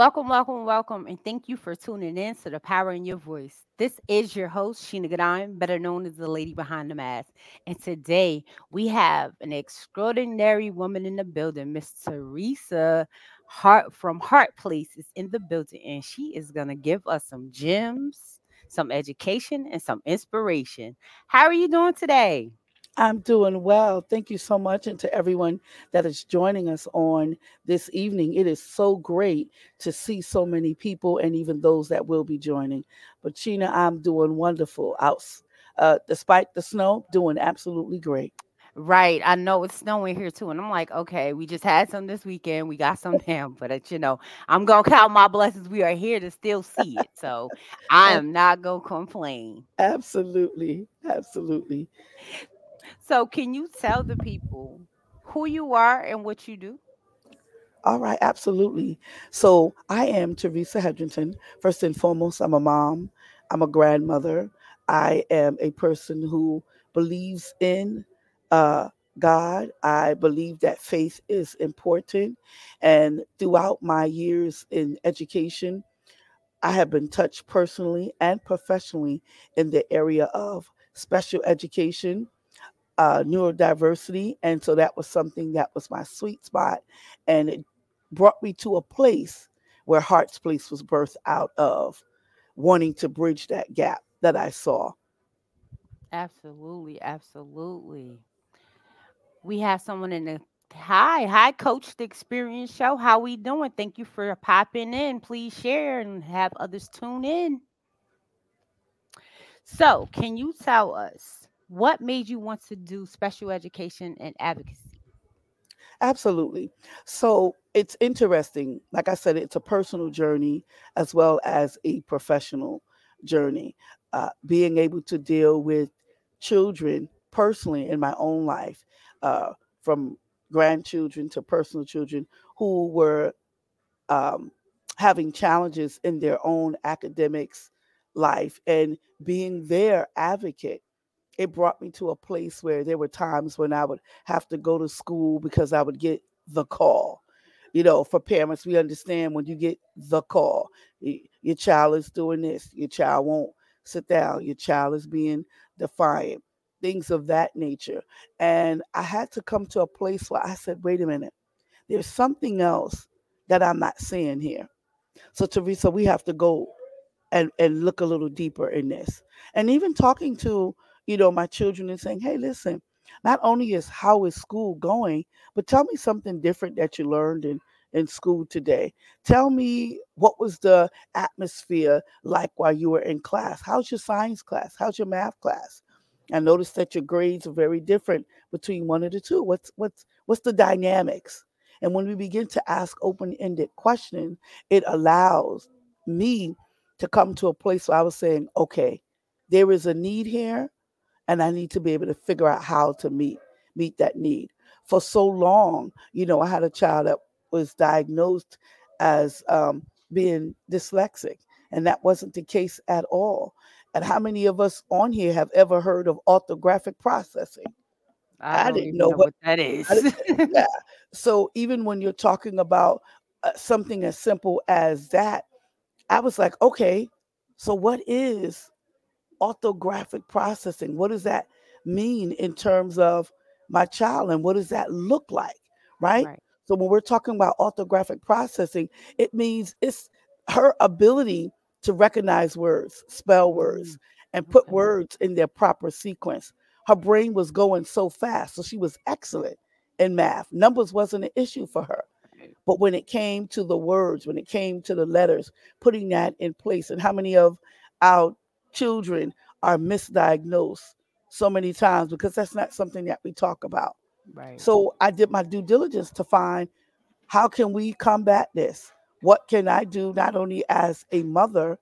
Welcome, welcome, welcome, and thank you for tuning in to the Power in Your Voice. This is your host, Sheena Gadine, better known as the lady behind the mask. And today we have an extraordinary woman in the building, Miss Theresa Hart from Heart Place is in the building, and she is gonna give us some gems, some education, and some inspiration. How are you doing today? I'm doing well. Thank you so much. And to everyone that is joining us on this evening, it is so great to see so many people and even those that will be joining. But Sheena, I'm doing wonderful. Out, uh, despite the snow, doing absolutely great. Right. I know it's snowing here too. And I'm like, okay, we just had some this weekend. We got some now, but it's, you know, I'm gonna count my blessings. We are here to still see it. So I am not gonna complain. Absolutely. Absolutely. So can you tell the people who you are and what you do? All right, absolutely. So I am Theresa Hedrington. First and foremost, I'm a mom, I'm a grandmother, I am a person who believes in uh, God. I believe that faith is important. And throughout my years in education, I have been touched personally and professionally in the area of special education, uh, neurodiversity. And so that was something that was my sweet spot. And it brought me to a place where Hearts Place was birthed out of, wanting to bridge that gap that I saw. Absolutely, absolutely. We have someone in the hi, hi, Coach the Experience Show. How we doing? Thank you for popping in. Please share and have others tune in. So, can you tell us what made you want to do special education and advocacy? Absolutely. So it's interesting. Like I said, it's a personal journey as well as a professional journey. Uh, being able to deal with children personally in my own life, uh, from grandchildren to personal children who were um, having challenges in their own academics life and being their advocate it brought me to a place where there were times when I would have to go to school because I would get the call. You know, for parents, we understand when you get the call, your child is doing this, your child won't sit down, your child is being defiant, things of that nature. And I had to come to a place where I said, wait a minute, there's something else that I'm not seeing here. So, Theresa, we have to go and, and look a little deeper in this. And even talking to you know, my children and saying, hey, listen, not only is how is school going, but tell me something different that you learned in, in school today. Tell me what was the atmosphere like while you were in class? How's your science class? How's your math class? I noticed that your grades are very different between one of the two. What's what's what's the dynamics? And when we begin to ask open-ended questions, it allows me to come to a place where I was saying, okay, there is a need here and I need to be able to figure out how to meet meet that need. for so long. You know, I had a child that was diagnosed as um, being dyslexic, and that wasn't the case at all. And how many of us on here have ever heard of orthographic processing? I, I didn't know know what- what that is. Yeah. So even when you're talking about uh, something as simple as that, I was like, okay, so what is orthographic processing? What does that mean in terms of my child and what does that look like? Right? Right. So when we're talking about orthographic processing, it means it's her ability to recognize words, spell words, mm-hmm. and put okay. words in their proper sequence. Her brain was going so fast, so she was excellent in math. Numbers wasn't an issue for her. But when it came to the words, when it came to the letters, putting that in place, and how many of our children are misdiagnosed so many times because that's not something that we talk about. Right. So I did my due diligence to find how can we combat this? What can I do not only as a mother,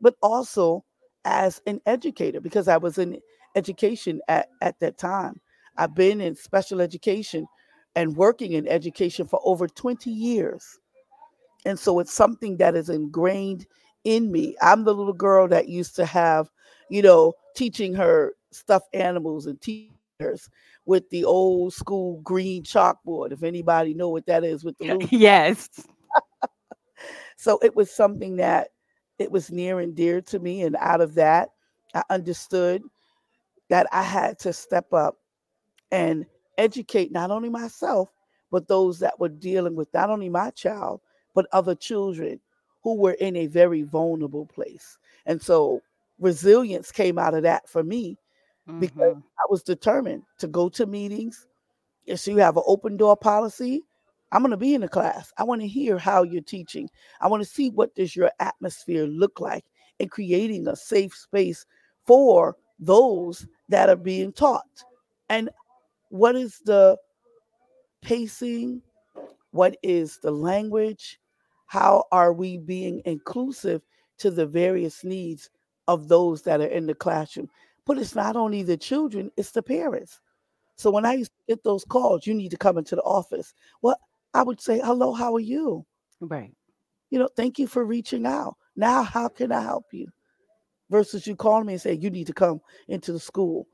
but also as an educator because I was in education at, at that time. I've been in special education and working in education for over 20 years. And so it's something that is ingrained in me. I'm the little girl that used to have, you know, teaching her stuffed animals and teachers with the old school green chalkboard. If anybody know what that is with the yes. so it was something that it was near and dear to me and out of that i understood that i had to step up and educate not only myself but those that were dealing with not only my child but other children who were in a very vulnerable place and so resilience came out of that for me because Mhm. I was determined to go to meetings. If you have an open door policy, I'm going to be in the class. I want to hear how you're teaching. I want to see what does your atmosphere look like in creating a safe space for those that are being taught. And what is the pacing? What is the language? How are we being inclusive to the various needs of those that are in the classroom? But it's not only the children, it's the parents. So when I used to get those calls, you need to come into the office. Well, I would say, hello, how are you? Right. You know, thank you for reaching out. Now, how can I help you? Versus you calling me and say, you need to come into the school.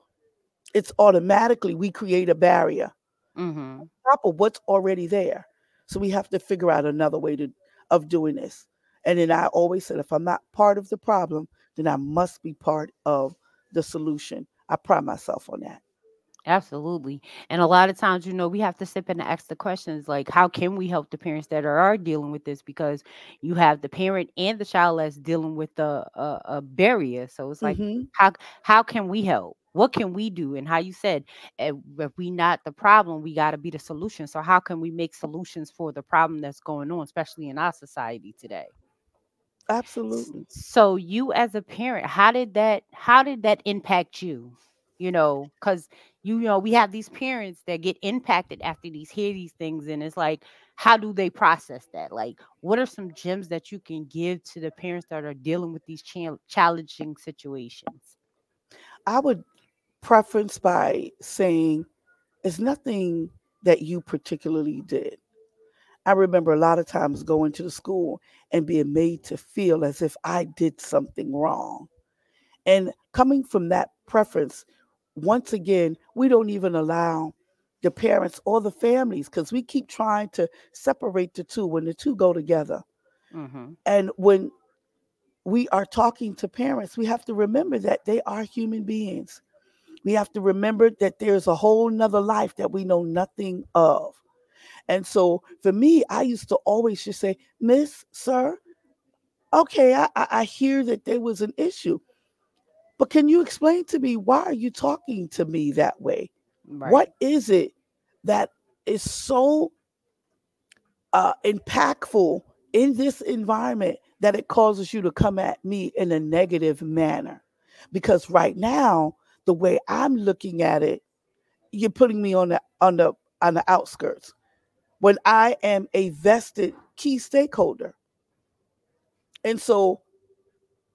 It's automatically, we create a barrier Mm-hmm. top of what's already there. So we have to figure out another way to of doing this. And then I always said, if I'm not part of the problem, then I must be part of the solution. I pride myself on that. Absolutely. And a lot of times, you know, we have to sit and ask the questions like, how can we help the parents that are, are dealing with this? Because you have the parent and the child that's dealing with a, a, a barrier. So it's like, Mhm. how how can we help? What can we do? And how you said, eh, if we not the problem, we got to be the solution. So how can we make solutions for the problem that's going on, especially in our society today? Absolutely. So you as a parent, how did that how did that impact you? You know, because you know we have these parents that get impacted after these hear these things, and it's like, how do they process that? Like, what are some gems that you can give to the parents that are dealing with these cha- challenging situations? I would preference by saying it's nothing that you particularly did. I remember a lot of times going to the school and being made to feel as if I did something wrong. And coming from that preference, once again, we don't even allow the parents or the families because we keep trying to separate the two when the two go together. Mm-hmm. And when we are talking to parents, we have to remember that they are human beings. We have to remember that there's a whole nother life that we know nothing of. And so for me, I used to always just say, Miss, sir, okay, I, I I hear that there was an issue, but can you explain to me why are you talking to me that way? Right. What is it that is so uh, impactful in this environment that it causes you to come at me in a negative manner? Because right now, the way I'm looking at it, you're putting me on the on the on the outskirts when I am a vested key stakeholder. And so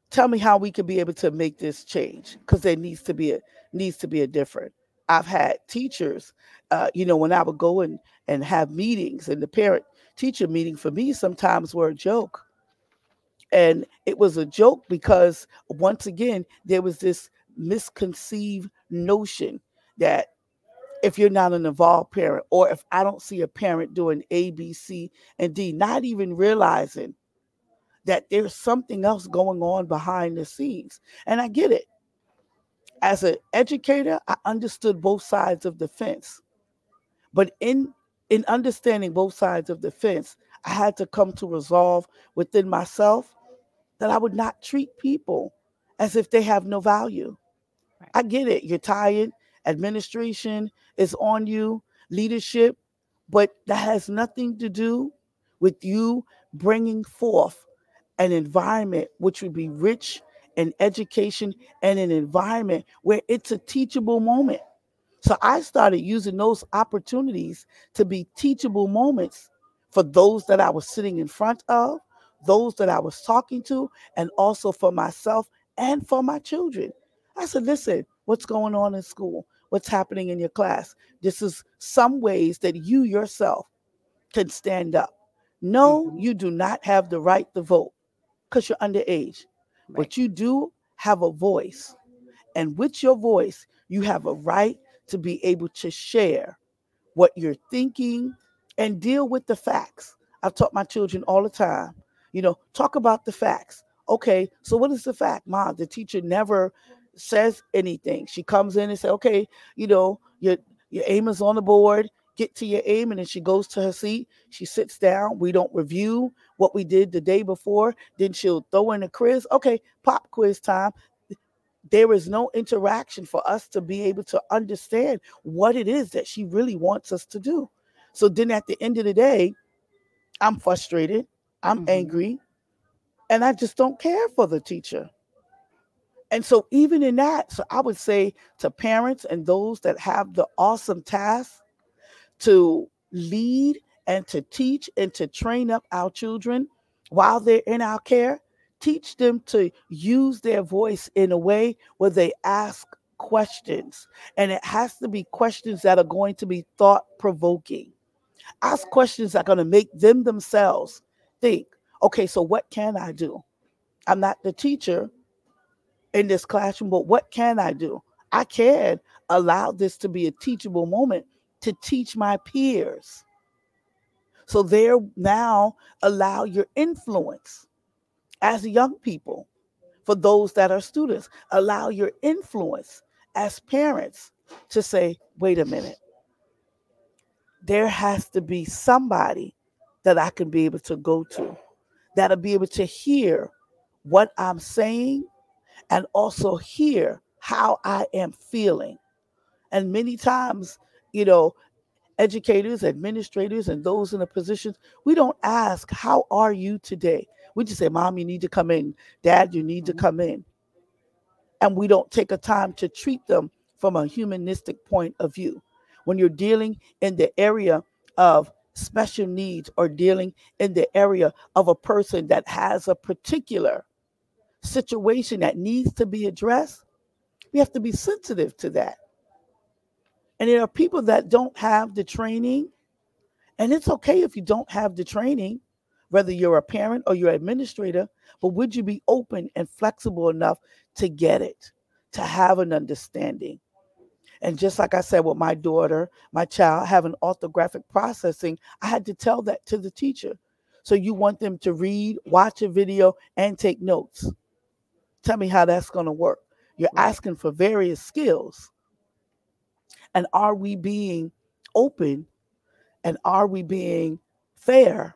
tell me how we could be able to make this change because there needs to be a needs to be a different I've had teachers, uh, you know, when I would go and, and have meetings, and the parent teacher meeting for me sometimes were a joke. And it was a joke because, once again, there was this misconceived notion that if you're not an involved parent, or if I don't see a parent doing A, B, C, and D, not even realizing that there's something else going on behind the scenes. And I get it. As an educator, I understood both sides of the fence. But in in understanding both sides of the fence, I had to come to resolve within myself that I would not treat people as if they have no value. I get it. You're tired. Administration is on you, leadership, but that has nothing to do with you bringing forth an environment which would be rich in education and an environment where it's a teachable moment. So I started using those opportunities to be teachable moments for those that I was sitting in front of, those that I was talking to, and also for myself and for my children. I said, listen, what's going on in school? What's happening in your class? This is some ways that you yourself can stand up. No, mm-hmm. you do not have the right to vote because you're underage, right. but you do have a voice. And with your voice, you have a right to be able to share what you're thinking and deal with the facts. I've taught my children all the time, you know, talk about the facts. Okay, so what is the fact, mom? The teacher never says anything. She comes in and say, okay, you know, your your aim is on the board. Get to your aim, and then she goes to her seat. She sits down. We don't review what we did the day before. Then she'll throw in a quiz. Okay, pop quiz time there is no interaction for us to be able to understand what it is that she really wants us to do. So then at the end of the day, I'm frustrated, I'm mm-hmm. angry, and I just don't care for the teacher. And so, even in that, so I would say to parents and those that have the awesome task to lead and to teach and to train up our children while they're in our care, teach them to use their voice in a way where they ask questions. And it has to be questions that are going to be thought provoking. Ask questions that are going to make them themselves think, okay, so what can I do? I'm not the teacher in this classroom, but what can I do? I can allow this to be a teachable moment to teach my peers. So there now allow your influence as young people, for those that are students. Allow your influence as parents to say, wait a minute, there has to be somebody that I can be able to go to, that'll be able to hear what I'm saying and also hear how I am feeling. And many times, you know, educators, administrators, and those in the positions, we don't ask, How are you today? We just say, Mom, you need to come in. Dad, you need to mm-hmm. come in. And we don't take a time to treat them from a humanistic point of view. When you're dealing in the area of special needs or dealing in the area of a person that has a particular situation that needs to be addressed, we have to be sensitive to that. And there are people that don't have the training, and it's okay if you don't have the training whether you're a parent or you're an administrator, but would you be open and flexible enough to get it, to have an understanding? And just like I said with my daughter, my child having orthographic processing, I had to tell that to the teacher. So you want them to read, watch a video, and take notes. Tell me how that's going to work. You're asking for various skills. And are we being open and are we being fair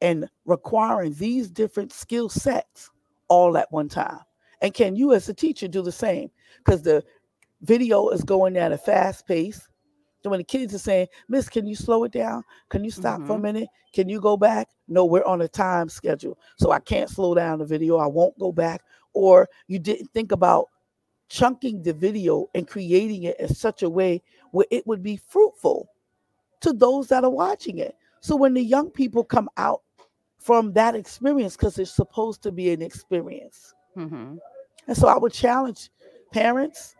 and requiring these different skill sets all at one time. And can you, as a teacher, do the same? Because the video is going at a fast pace. So when the kids are saying, Miss, can you slow it down? Can you stop mm-hmm. for a mm-hmm. minute? Can you go back? No, we're on a time schedule. So I can't slow down the video. I won't go back. Or you didn't think about chunking the video and creating it in such a way where it would be fruitful to those that are watching it. So when the young people come out from that experience because it's supposed to be an experience. Mm-hmm. And so I would challenge parents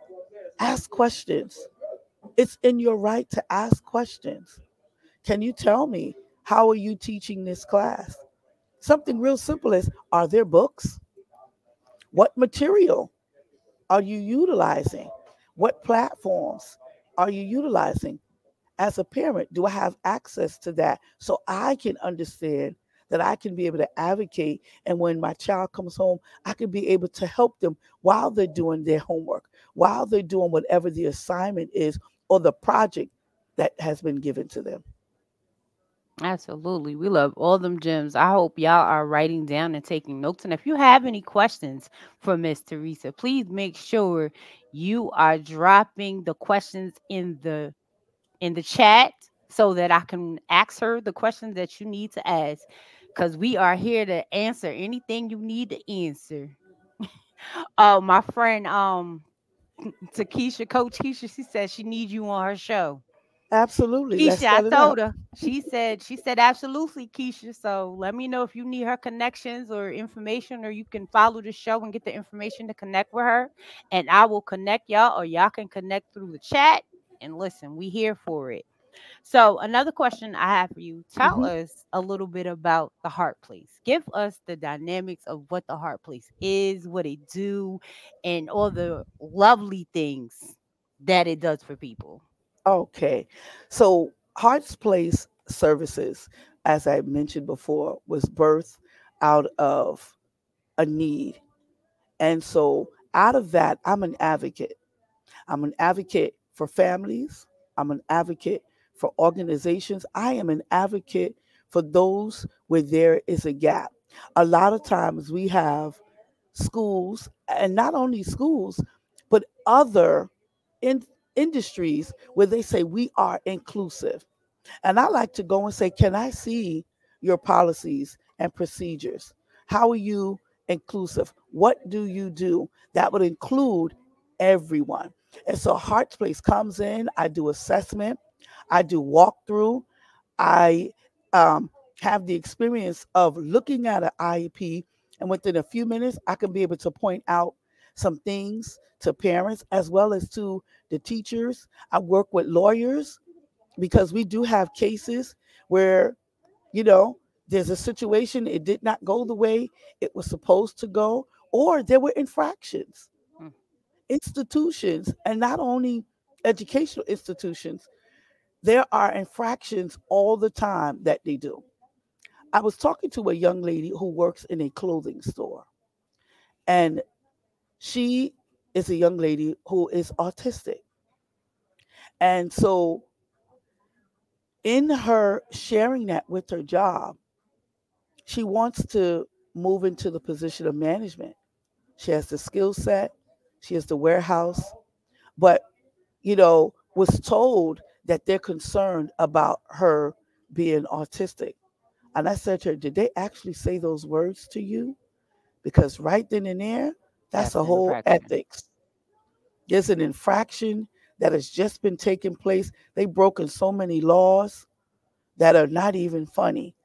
ask questions. It's in your right to ask questions. Can you tell me how are you teaching this class? Something real simple is are there books? What material are you utilizing? What platforms are you utilizing? As a parent, do I have access to that so I can understand that I can be able to advocate? And when my child comes home, I can be able to help them while they're doing their homework, while they're doing whatever the assignment is or the project that has been given to them. Absolutely. We love all them gems. I hope y'all are writing down and taking notes. And if you have any questions for Miss Theresa, please make sure you are dropping the questions in the in the chat so that I can ask her the questions that you need to ask. Because we are here to answer anything you need to answer. uh my friend um Takesha, Coach Keisha, she said she needs you on her show. Absolutely. Keisha, I set it up. told her. She said, she said, absolutely, Keisha. So let me know if you need her connections or information, or you can follow the show and get the information to connect with her. And I will connect y'all, or y'all can connect through the chat. And listen, we here for it. So another question I have for you: Tell Mhm. us a little bit about the Heart Place. Give us the dynamics of what the Heart Place is, what it do, and all the lovely things that it does for people. Okay. So Hearts Place Services, as I mentioned before, was birthed out of a need. And so out of that, I'm an advocate. I'm an advocate for families. I'm an advocate for organizations. I am an advocate for those where there is a gap. A lot of times we have schools, and not only schools, but other in, industries where they say we are inclusive. And I like to go and say, Can I see your policies and procedures? How are you inclusive? What do you do that would include everyone? And so Hearts Place comes in, I do assessment, I do walkthrough, I um, have the experience of looking at an IEP, and within a few minutes, I can be able to point out some things to parents as well as to the teachers. I work with lawyers because we do have cases where, you know, there's a situation, it did not go the way it was supposed to go, or there were infractions. Mm. Institutions, and not only educational institutions, there are infractions all the time that they do. I was talking to a young lady who works in a clothing store, and she is a young lady who is autistic. And so, in her sharing that with her job, she wants to move into the position of management. She has the skill set, she has the warehouse, but, you know, was told that they're concerned about her being autistic. And I said to her, Did they actually say those words to you? Because right then and there, that's, That's a whole infraction. ethics. There's an infraction that has just been taking place. They've broken so many laws that are not even funny.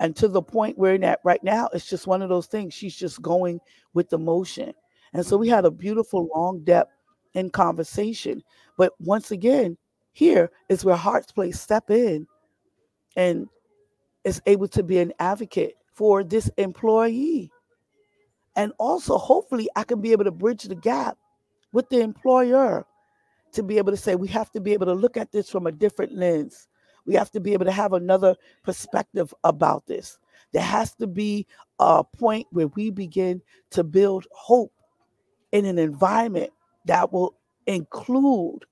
And to the point where in that right now, it's just one of those things. She's just going with the motion. And so we had a beautiful long depth in conversation. But once again, here is where Hearts Place step in and is able to be an advocate for this employee. And also, hopefully, I can be able to bridge the gap with the employer to be able to say we have to be able to look at this from a different lens. We have to be able to have another perspective about this. There has to be a point where we begin to build hope in an environment that will include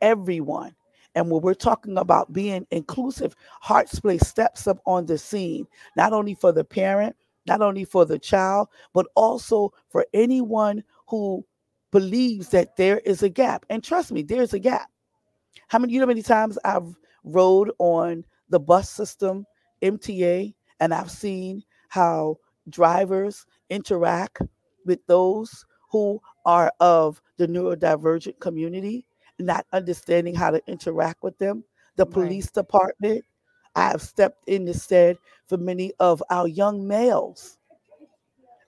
everyone. And when we're talking about being inclusive, Hearts Place steps up on the scene, not only for the parent, not only for the child, but also for anyone who believes that there is a gap. And trust me, there's a gap. How many you know many times I've rode on the bus system, MTA, and I've seen how drivers interact with those who are of the neurodivergent community, not understanding how to interact with them. The Right. police department, I have stepped in the stead for many of our young males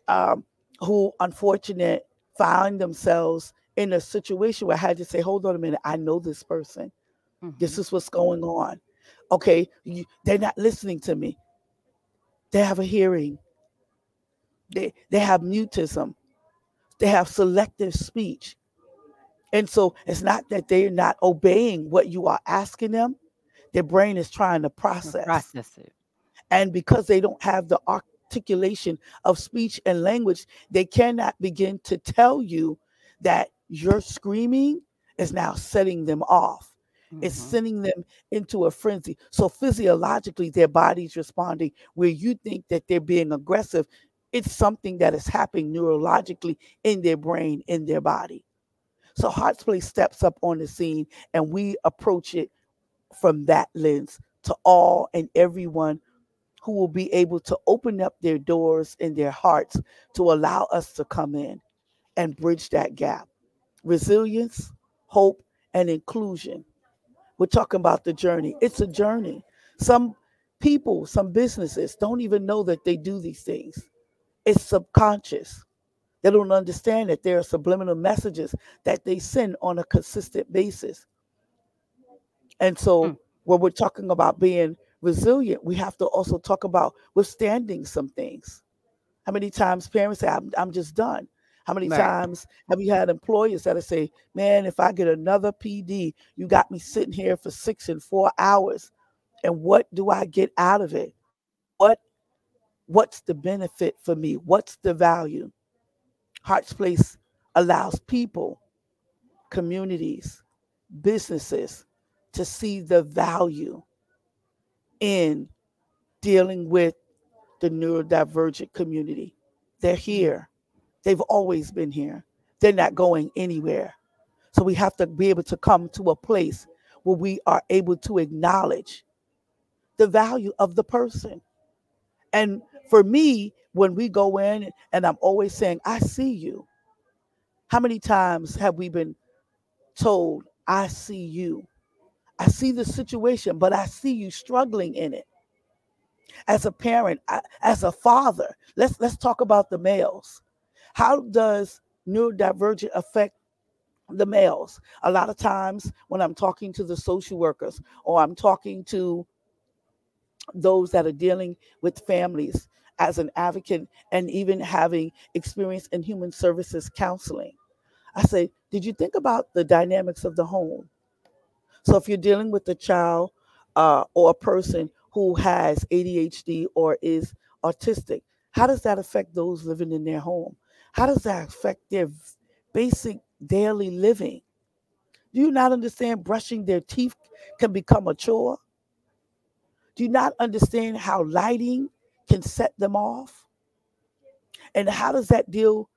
um, who, unfortunate, find themselves in a situation where I had to say, hold on a minute, I know this person. Mhm. This is what's going on. Okay, you, they're not listening to me. They have a hearing. They they have mutism. They have selective speech. And so it's not that they're not obeying what you are asking them. Their brain is trying to process. process it. And because they don't have the articulation of speech and language, they cannot begin to tell you that your screaming is now setting them off. It's Mhm. sending them into a frenzy. So physiologically, their body's responding where you think that they're being aggressive. It's something that is happening neurologically in their brain, in their body. So Hearts Place steps up on the scene and we approach it from that lens to all and everyone who will be able to open up their doors in their hearts to allow us to come in and bridge that gap. Resilience, hope, and inclusion. We're talking about the journey. It's a journey. Some people, some businesses don't even know that they do these things. It's subconscious. They don't understand that there are subliminal messages that they send on a consistent basis. And so, Mm. when we're talking about being resilient, we have to also talk about withstanding some things. How many times parents say, I'm, I'm just done? How many Right. times have you had employers that say, Man, if I get another PD, you got me sitting here for six and four hours. And what do I get out of it? What what's the benefit for me? What's the value? Hearts Place allows people, communities, businesses to see the value in dealing with the neurodivergent community. They're here. They've always been here. They're not going anywhere. So we have to be able to come to a place where we are able to acknowledge the value of the person. And for me, when we go in and I'm always saying, I see you. How many times have we been told, I see you? I see the situation, but I see you struggling in it. As a parent, I- as a father, let's let's talk about the males. How does neurodivergent affect the males? A lot of times when I'm talking to the social workers or I'm talking to those that are dealing with families as an advocate and even having experience in human services counseling, I say, did you think about the dynamics of the home? So if you're dealing with a child uh, or a person who has ADHD or is autistic, how does that affect those living in their home? How does that affect their basic daily living? Do you not understand brushing their teeth can become a chore? Do you not understand how lighting can set them off? And how does that deal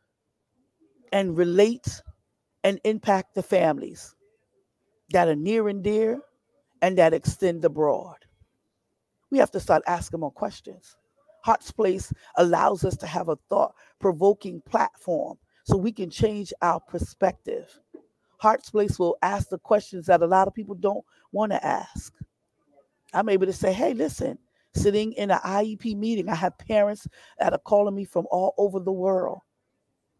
and relate and impact the families that are near and dear and that extend abroad? We have to start asking more questions. Hearts Place allows us to have a thought provoking platform so we can change our perspective. Hearts Place will ask the questions that a lot of people don't want to ask. I'm able to say, hey, listen, sitting in an IEP meeting, I have parents that are calling me from all over the world.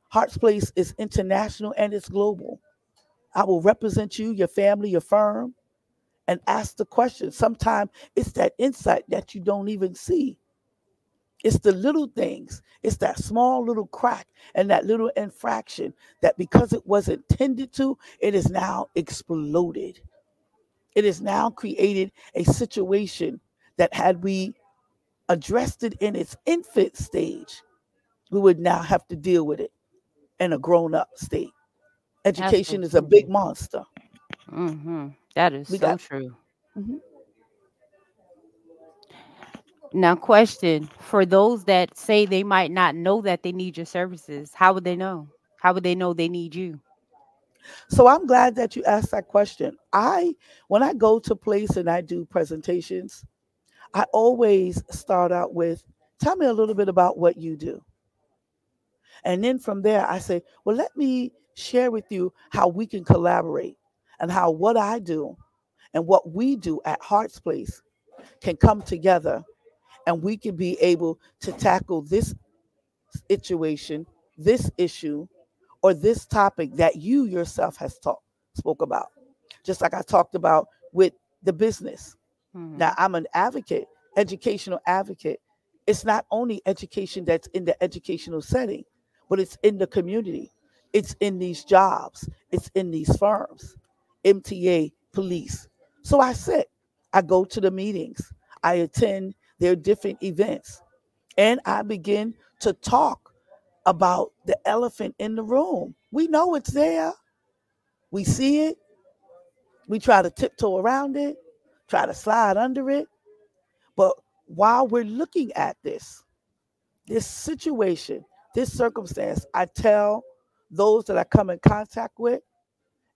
Hearts Place is international and it's global. I will represent you, your family, your firm, and ask the question. Sometimes it's that insight that you don't even see. It's the little things. It's that small little crack and that little infraction that because it wasn't tended to, it is now exploded. It has now created a situation that had we addressed it in its infant stage, we would now have to deal with it in a grown-up state. Education is a big monster. hmm That is We so got- true. Mhm. Now, question for those that say they might not know that they need your services, how would they know? How would they know they need you? So I'm glad that you asked that question. I when I go to place and I do presentations, I always start out with tell me a little bit about what you do. And then from there I say, well let me share with you how we can collaborate and how what I do and what we do at Hearts Place can come together and we can be able to tackle this situation, this issue or this topic that you yourself has talked spoke about. Just like I talked about with the business. Mhm. Now I'm an advocate, educational advocate. It's not only education that's in the educational setting, but it's in the community. It's in these jobs. It's in these firms, MTA, police. So I sit, I go to the meetings, I attend their different events, and I begin to talk about the elephant in the room. We know it's there. We see it. We try to tiptoe around it, try to slide under it. But while we're looking at this, this situation, this circumstance, I tell those that I come in contact with,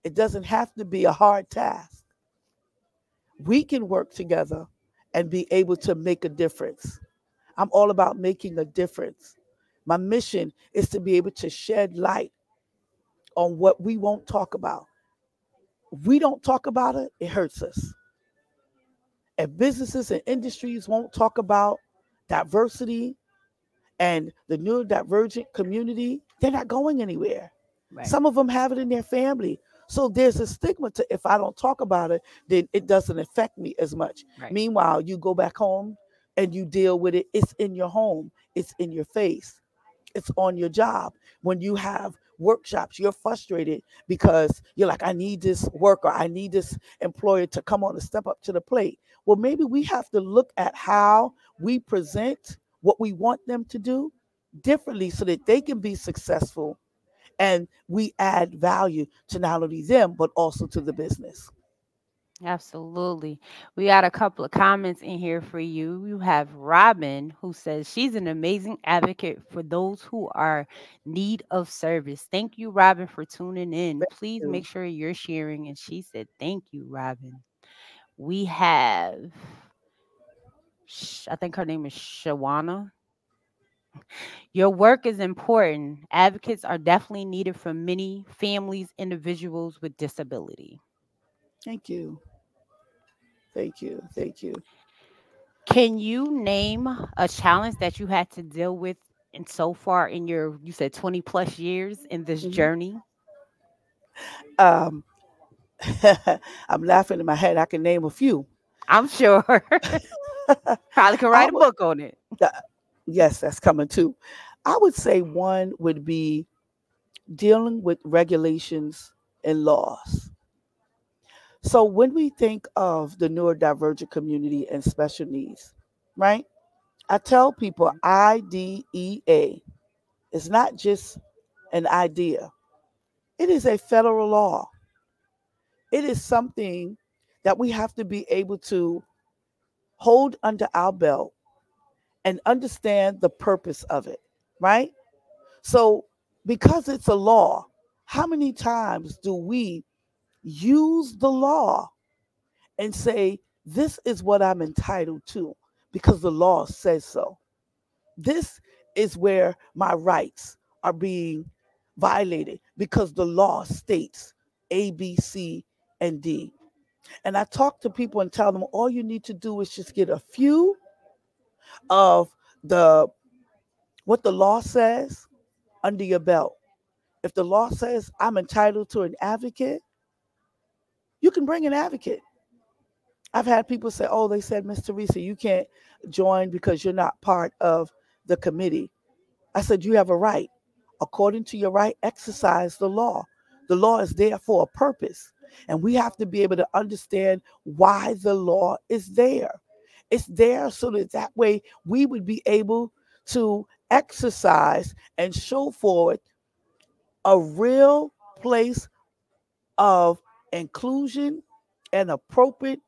it doesn't have to be a hard task. We can work together and be able to make a difference. I'm all about making a difference. My mission is to be able to shed light on what we won't talk about. We don't talk about it, it hurts us. If businesses and industries won't talk about diversity and the neurodivergent community, they're not going anywhere. Right. Some of them have it in their family. So there's a stigma to if I don't talk about it, then it doesn't affect me as much. Right. Meanwhile, you go back home and you deal with it. It's in your home, it's in your face, it's on your job. When you have workshops, you're frustrated because you're like, I need this worker, I need this employer to come on and step up to the plate. Well, maybe we have to look at how we present what we want them to do differently so that they can be successful and we add value to not only them but also to the business. Absolutely. We got a couple of comments in here for you. You have Robin who says she's an amazing advocate for those who are need of service. Thank you, Robin, for tuning in. Thank Please you. make sure you're sharing. And she said, Thank you, Robin. We have I think her name is Shawana. Your work is important. Advocates are definitely needed for many families, individuals with disability. Thank you. Thank you. Thank you. Can you name a challenge that you had to deal with and so far in your you said 20 plus years in this Mhm. journey? Um, I'm laughing in my head. I can name a few. I'm sure. Probably could write a book on it. Yes, that's coming too. I would say one would be dealing with regulations and laws. So when we think of the neurodivergent community and special needs, right? I tell people mm-hmm. IDEA is not just an idea. It is a federal law. It is something that we have to be able to hold under our belt and understand the purpose of it, right? So, because it's a law, how many times do we use the law and say, This is what I'm entitled to because the law says so? This is where my rights are being violated because the law states A, B, C, and D. And I talk to people and tell them all you need to do is just get a few of the what the law says under your belt. If the law says I'm entitled to an advocate, you can bring an advocate. I've had people say, "Oh, they said, Miss Theresa, you can't join because you're not part of the committee." I said, "You have a right. According to your right, exercise the law. The law is there for a purpose, and we have to be able to understand why the law is there. It's there so that that way we would be able to exercise and show forward a real place of inclusion and appropriate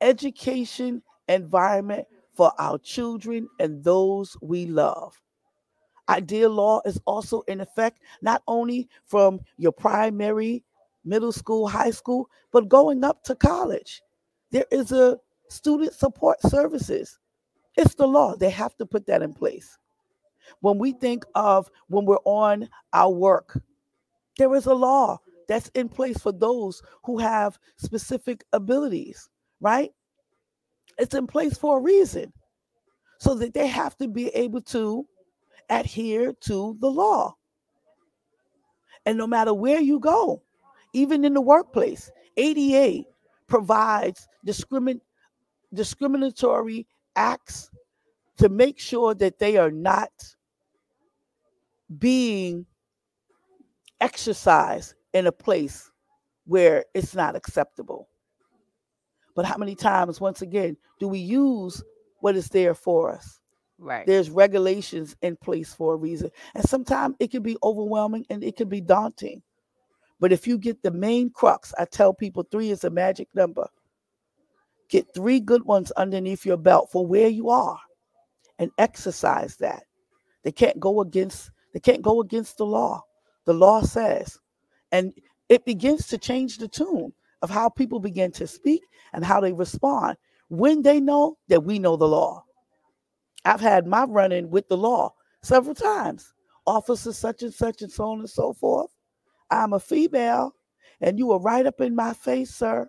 education environment for our children and those we love. IDEA law is also in effect not only from your primary, middle school, high school, but going up to college. There is a student support services. It's the law. They have to put that in place. When we think of when we're on our work, there is a law that's in place for those who have specific abilities, right? It's in place for a reason so that they have to be able to adhere to the law. And no matter where you go, even in the workplace, ADA provides discrimin- discriminatory acts to make sure that they are not being exercised in a place where it's not acceptable. But how many times, once again, do we use what is there for us? Right. There's regulations in place for a reason. And sometimes it can be overwhelming and it can be daunting. But if you get the main crux, I tell people three is a magic number. Get three good ones underneath your belt for where you are and exercise that. They can't go against they can't go against the law. The law says. And it begins to change the tune of how people begin to speak and how they respond when they know that we know the law. I've had my run in with the law several times. Officer such and such and so on and so forth. I'm a female, and you are right up in my face, sir.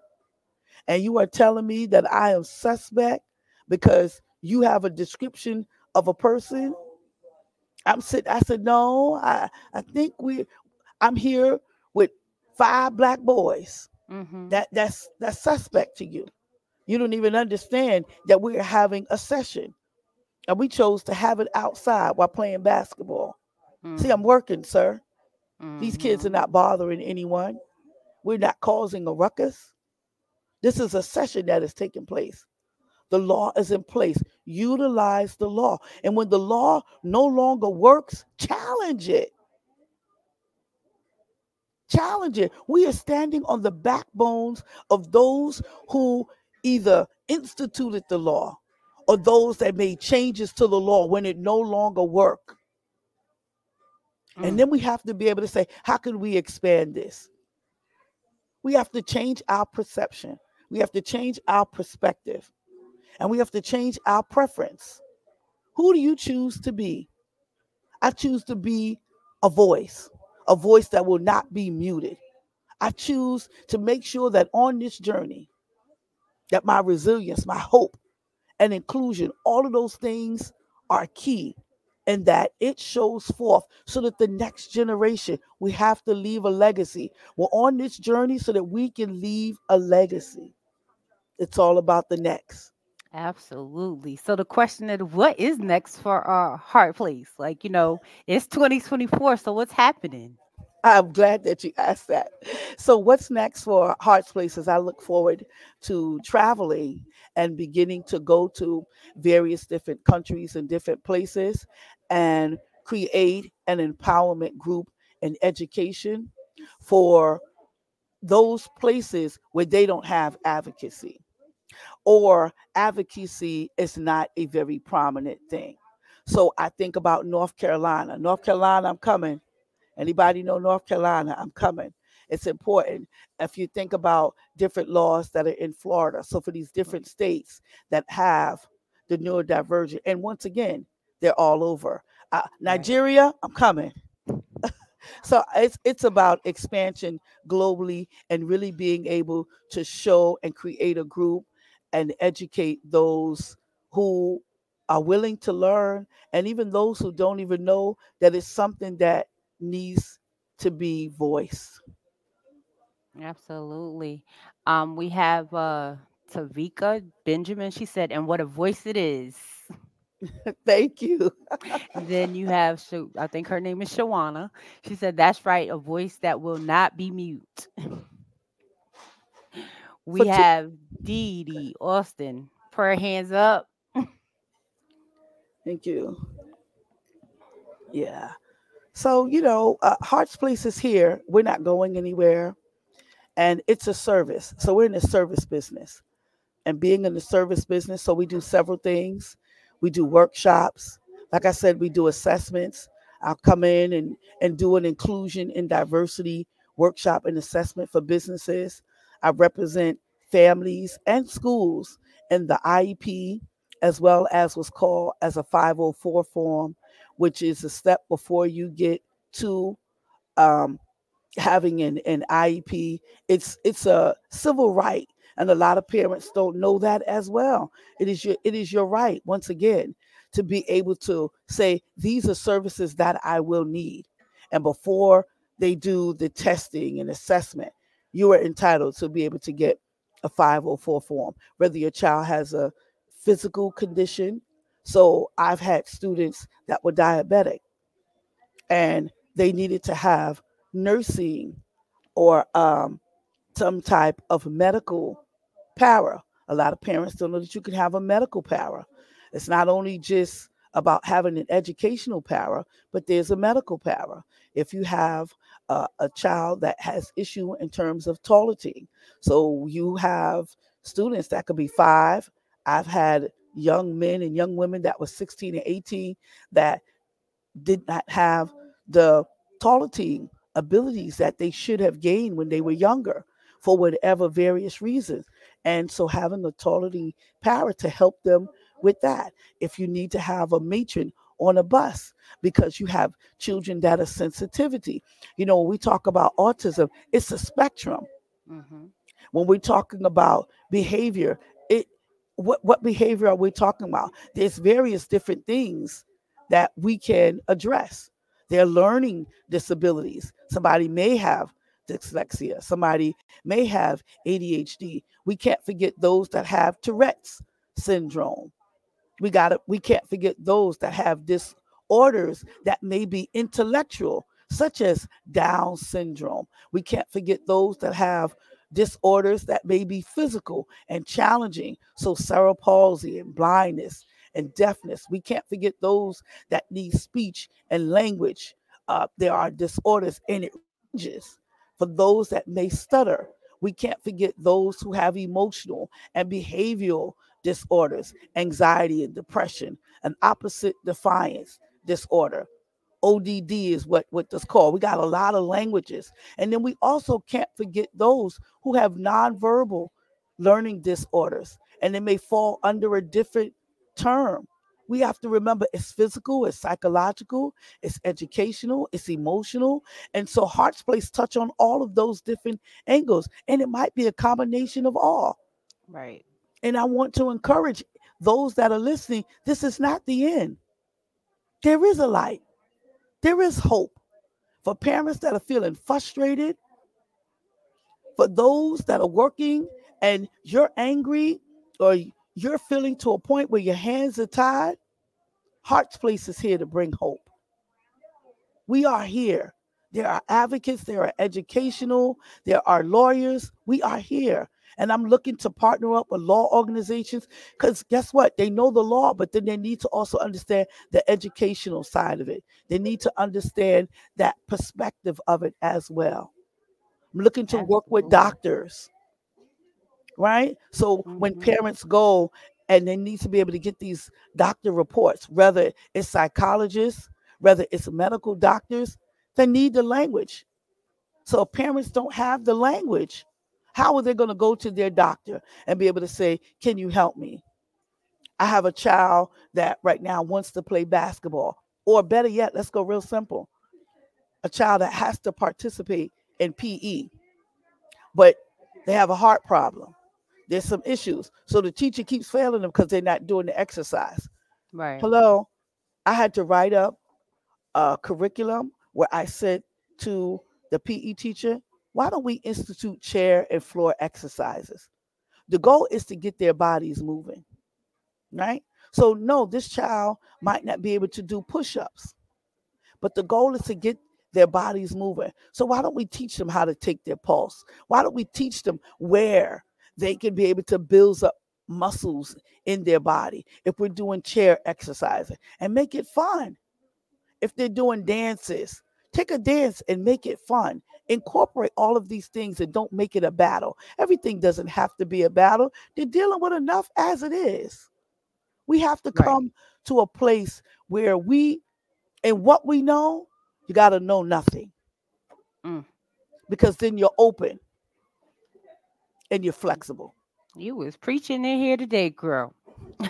And you are telling me that I am suspect because you have a description of a person. I'm sitting, I said, no, I, I think we I'm here with five black boys. Mm-hmm. That that's that's suspect to you. You don't even understand that we're having a session. And we chose to have it outside while playing basketball. See, I'm working, sir. These kids are Mhm. not bothering anyone. We're not causing a ruckus. This is a session that is taking place. The law is in place. Utilize the law. And when the law no longer works, challenge it. Challenge it. We are standing on the backbones of those who either instituted the law or those that made changes to the law when it no longer worked. Mm. And then we have to be able to say, how can we expand this? We have to change our perception. We have to change our perspective. And we have to change our preference. Who do you choose to be? I choose to be a voice, a voice that will not be muted. I choose to make sure that on this journey, that my resilience, my hope, and inclusion, all of those things are key and that it shows forth so that the next generation we have to leave a legacy we're on this journey so that we can leave a legacy it's all about the next Absolutely. So the question is, what is next for our heart place? Like, you know, it's 2024. So what's happening? I'm glad that you asked that so what's next for hearts places i look forward to traveling and beginning to go to various different countries and different places and create an empowerment group and education for those places where they don't have advocacy or advocacy is not a very prominent thing. So I think about North Carolina. North Carolina, I'm coming. Anybody know North Carolina? I'm coming. It's important. If you think about different laws that are in Florida, so for these different states that have the neurodivergent, and once again, they're all over. Uh, Nigeria, I'm coming. so it's it's about expansion globally and really being able to show and create a group and educate those who are willing to learn and even those who don't even know that it's something that needs to be voiced. Absolutely. Um, we have uh Tavika Benjamin. She said, and what a voice it is. Thank you. Then you have, I think her name is Shawana. She said, that's right, a voice that will not be mute. we For have Dee Dee Austin. Put her hands up. Thank you. Yeah. So, you know, uh, Hearts Place is here. We're not going anywhere. And it's a service. So we're in the service business. And being in the service business, so we do several things. We do workshops. Like I said, we do assessments. I'll come in and, and do an inclusion and diversity workshop and assessment for businesses. I represent families and schools in the IEP, as well as what's called as a 504 form, which is a step before you get to um, having an, an IEP. It's it's a civil right, and a lot of parents don't know that as well. It is your it is your right once again to be able to say these are services that I will need, and before they do the testing and assessment, you are entitled to be able to get a 504 form, whether your child has a physical condition. So I've had students that were diabetic and they needed to have nursing or um, some type of medical para. A lot of parents don't know that you can have a medical para. It's not only just about having an educational para, but there's a medical para. If you have uh, a child that has issue in terms of toileting, so you have students that could be five. I've had young men and young women that were 16 and 18 that did not have the toileting abilities that they should have gained when they were younger for whatever various reasons. And so having the toileting para to help them with that. If you need to have a matron on a bus because you have children that are sensitivity. You know, when we talk about autism, it's a spectrum. Mm-hmm. When we're talking about behavior, it what what behavior are we talking about? There's various different things that we can address. They're learning disabilities. Somebody may have dyslexia. Somebody may have ADHD. We can't forget those that have Tourette's syndrome. We got we can't forget those that have disorders that may be intellectual, such as Down syndrome. We can't forget those that have disorders that may be physical and challenging. So cerebral palsy and blindness and deafness. We can't forget those that need speech and language. Uh, there are disorders and it ranges for those that may stutter. We can't forget those who have emotional and behavioral disorders, anxiety and depression, and opposite defiance disorder. ODD is what, what this called. We got a lot of languages. And then we also can't forget those who have nonverbal learning disorders, and they may fall under a different term. We have to remember it's physical, it's psychological, it's educational, it's emotional. And so Hearts Place touch on all of those different angles. And it might be a combination of all. Right. And I want to encourage those that are listening this is not the end. There is a light, there is hope for parents that are feeling frustrated, for those that are working and you're angry or you're feeling to a point where your hands are tied. Hearts Place is here to bring hope. We are here. There are advocates, there are educational, there are lawyers. We are here and I'm looking to partner up with law organizations because guess what? They know the law, but then they need to also understand the educational side of it. They need to understand that perspective of it as well. I'm looking to work with doctors, right? So mm-hmm. when parents go and they need to be able to get these doctor reports, whether it's psychologists, whether it's medical doctors, they need the language. So parents don't have the language how are they going to go to their doctor and be able to say, Can you help me? I have a child that right now wants to play basketball. Or better yet, let's go real simple a child that has to participate in PE, but they have a heart problem. There's some issues. So the teacher keeps failing them because they're not doing the exercise. Right. Hello. I had to write up a curriculum where I said to the PE teacher, why don't we institute chair and floor exercises? The goal is to get their bodies moving, right? So, no, this child might not be able to do push ups, but the goal is to get their bodies moving. So, why don't we teach them how to take their pulse? Why don't we teach them where they can be able to build up muscles in their body if we're doing chair exercising and make it fun? If they're doing dances, take a dance and make it fun incorporate all of these things and don't make it a battle. Everything doesn't have to be a battle. They're dealing with enough as it is. We have to come right. to a place where we, and what we know, you got to know nothing. Mm. Because then you're open and you're flexible. You was preaching in here today, girl.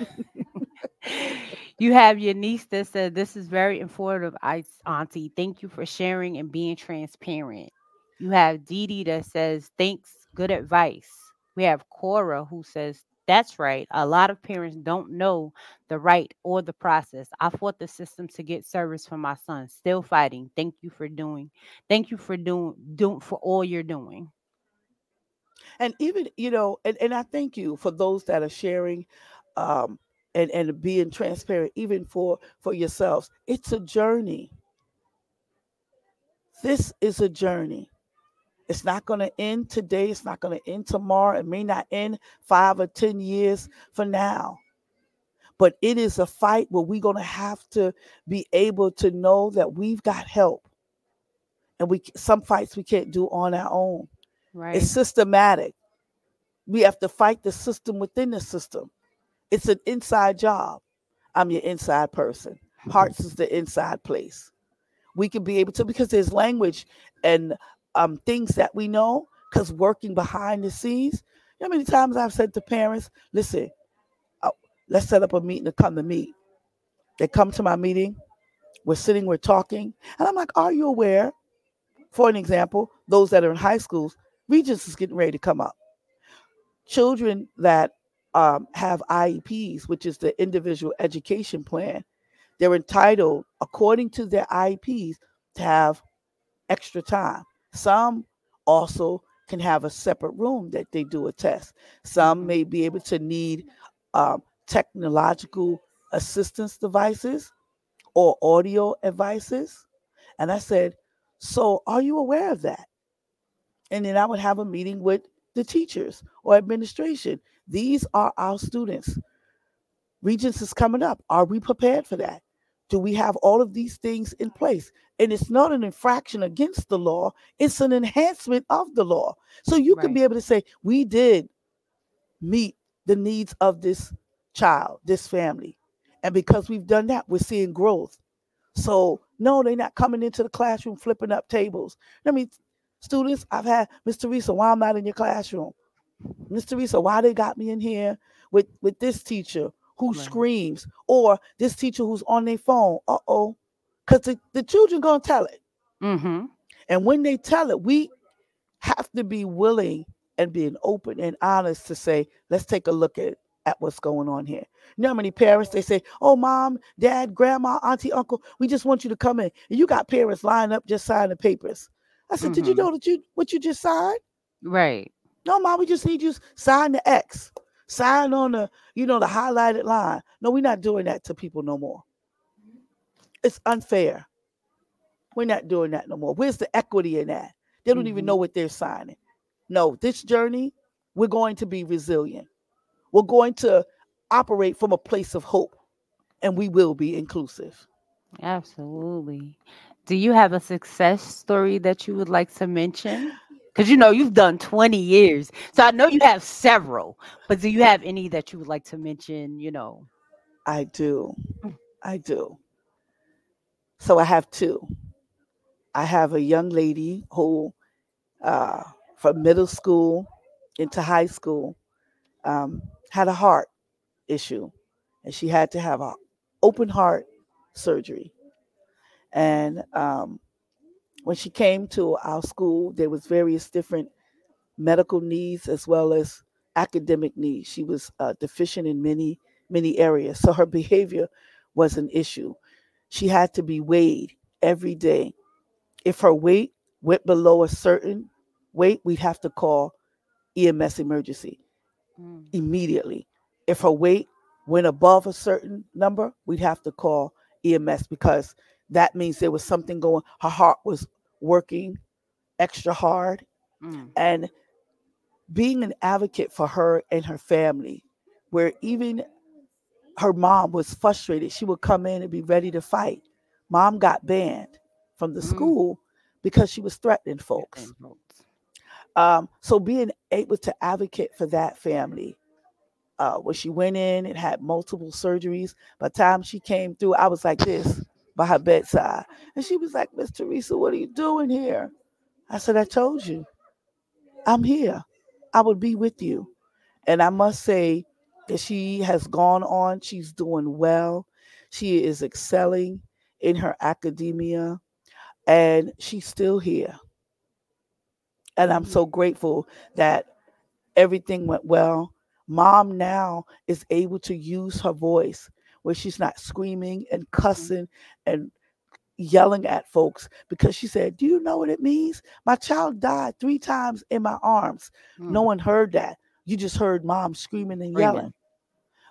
you have your niece that said this is very informative, I auntie. Thank you for sharing and being transparent. You have Dee Dee that says, thanks, good advice. We have Cora who says, That's right. A lot of parents don't know the right or the process. I fought the system to get service for my son. Still fighting. Thank you for doing. Thank you for doing doing for all you're doing. and even you know and, and i thank you for those that are sharing um and and being transparent even for for yourselves. It's a journey. This is a journey. It's not going to end today. It's not going to end tomorrow. It may not end five or ten years from now. But it is a fight where we're going to have to be able to know that we've got help. And we some fights we can't do on our own. Right. it's systematic. We have to fight the system within the system. It's an inside job. I'm your inside person. Hearts is the inside place. We can be able to because there's language and um, things that we know because working behind the scenes. You know how many times I've said to parents, listen, uh, let's set up a meeting to come to meet. They come to my meeting. We're sitting, we're talking. And I'm like, are you aware? For an example, those that are in high schools, Regents is getting ready to come up. Children that um, have IEPs, which is the individual education plan, they're entitled, according to their IEPs, to have extra time. Some also can have a separate room that they do a test. Some Mhm. may be able to need um, technological assistance devices or audio devices. And I said, So are you aware of that? And then I would have a meeting with the teachers or administration. These are our students. Regents is coming up. Are we prepared for that? Do we have all of these things in place? And it's not an infraction against the law, it's an enhancement of the law. So you can be able to say, we did meet the needs of this child, this family. And because we've done that, we're seeing growth. So, no, they're not coming into the classroom flipping up tables. I mean, students, I've had, Miss Theresa, why I'm not in your classroom? Miss Theresa, why they got me in here with, with this teacher who Right. screams or this teacher who's on their phone? Uh oh. Because the, the children going to tell it. Mm-hmm. And when they tell it, we have to be willing and being open and honest to say, let's take a look at, at what's going on here. You know how many parents they say, Oh, mom, dad, grandma, auntie, uncle, we just want you to come in. And you got parents lined up just signing papers. I said, Did you Mhm. know that you what you just signed? Right. No, mom, we just need you sign the X. Sign on the, you know, the highlighted line. No, we're not doing that to people no more. It's unfair. We're not doing that no more. Where's the equity in that? They don't even Mhm. know what they're signing. No, this journey, we're going to be resilient. We're going to operate from a place of hope, and we will be inclusive. Absolutely. Do you have a success story that you would like to mention? Because you know you've done 20 years. So I know you have several, but do you have any that you would like to mention? You know, I do. Mm. I do. So I have two. I have a young lady who, uh, from middle school into high school, um, had a heart issue, and she had to have a open heart surgery. And um, when she came to our school, there was various different medical needs as well as academic needs. She was uh, deficient in many many areas, so her behavior was an issue. She had to be weighed every day. If her weight went below a certain weight, we'd have to call EMS emergency Mm, immediately. If her weight went above a certain number, we'd have to call EMS because that means there was something going. Her heart was working extra hard, mm, and being an advocate for her and her family, where even her mom was frustrated, she would come in and be ready to fight. Mom got banned from the Mm. school because she was threatening folks. Um, so being able to advocate for that family, uh, when she went in and had multiple surgeries, by the time she came through, I was like this by her bedside. And she was like, Miss Theresa, what are you doing here? I said, I told you, I'm here. I would be with you. And I must say that she has gone on, she's doing well. She is excelling in her academia, and she's still here. And I'm so mm-hmm. grateful that everything went well. mom now is able to use her voice where she's not screaming and Mm-hmm. cussing and yelling at folks because she said, Do you know what it means? My child died three times in my arms. No Mm, one heard that. You just heard mom screaming and Screaming. yelling.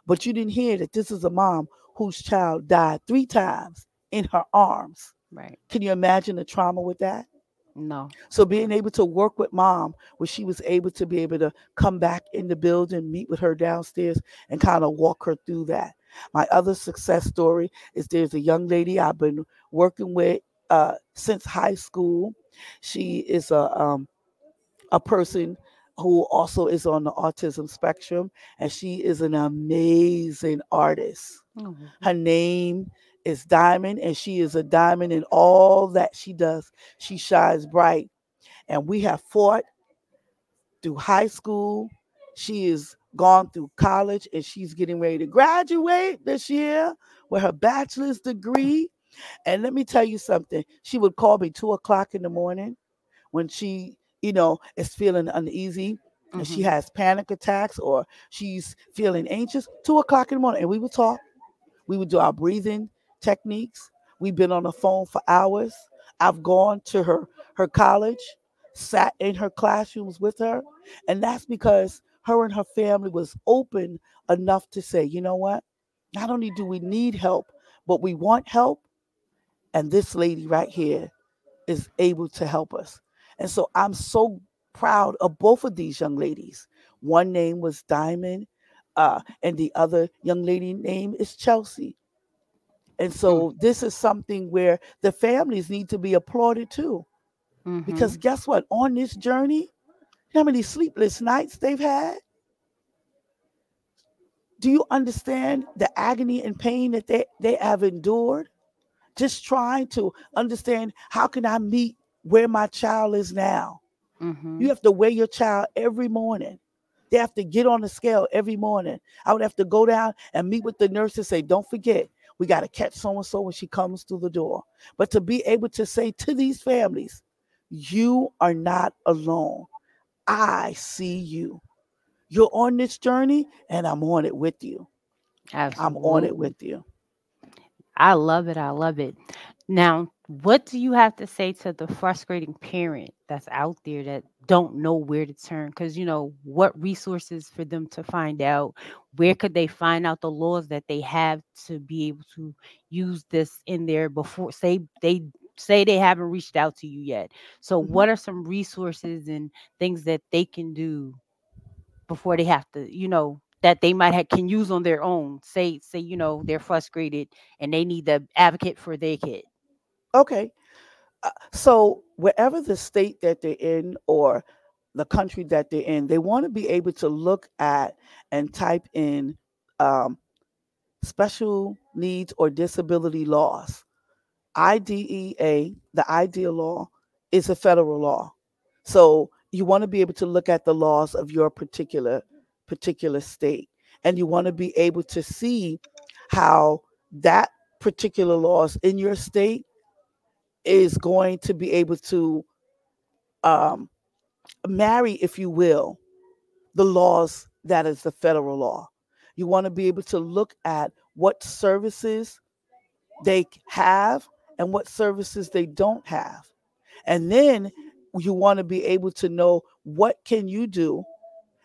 But you didn't hear that this is a mom whose child died three times in her arms. right. Can you imagine the trauma with that? No. So being able to work with mom, where she was able to be able to come back in the building, meet with her downstairs, and kind of walk her through that. My other success story is there's a young lady I've been working with uh, since high school. She is a um, a person who also is on the autism spectrum, and she is an amazing artist. Oh, Her name is Diamond, and she is a diamond in all that she does. She shines bright. And we have fought through high school. She is gone through college and she's getting ready to graduate this year with her bachelor's degree. And let me tell you something. She would call me two o'clock in the morning when she, you know, is feeling uneasy and she mhm. has panic attacks or she's feeling anxious, two o'clock in the morning, and we would talk. We would do our breathing techniques. We've been on the phone for hours. I've gone to her her college, sat in her classrooms with her, and that's because her and her family was open enough to say, you know what? Not only do we need help, but we want help, and this lady right here is able to help us. And so I'm so proud of both of these young ladies. One name was Diamond, uh, and the other young lady name is Chelsea. And so this is something where the families need to be applauded too. Mhm. Because guess what? On this journey, how many sleepless nights they've had? Do you understand the agony and pain that they, they have endured? Just trying to understand how can I meet where my child is now? Mhm. You have to weigh your child every morning. They have to get on the scale every morning. I would have to go down and meet with the nurse and say, Don't forget, we got to catch so and so when she comes through the door. But to be able to say to these families, You are not alone. I see you. You're on this journey, and I'm on it with you. I'm on it with you. I love it. I love it. Now, what do you have to say to the frustrating parent that's out there that don't know where to turn? Because you know what resources for them to find out where could they find out the laws that they have to be able to use this in there before say they say they haven't reached out to you yet. So, Mhm. what are some resources and things that they can do before they have to, you know, that they might have can use on their own. Say, say, you know, they're frustrated and they need the advocate for their kid. Okay. Uh, so wherever the state that they're in or the country that they're in, they want to be able to look at and type in um, special needs or disability laws. IDEA, the IDEA law, is a federal law. So you want to be able to look at the laws of your particular particular state, and you want to be able to see how that particular laws in your state is going to be able to um, marry, if you will, the laws that is the federal law. You want to be able to look at what services they have and what services they don't have. And then you want to be able to know what can you do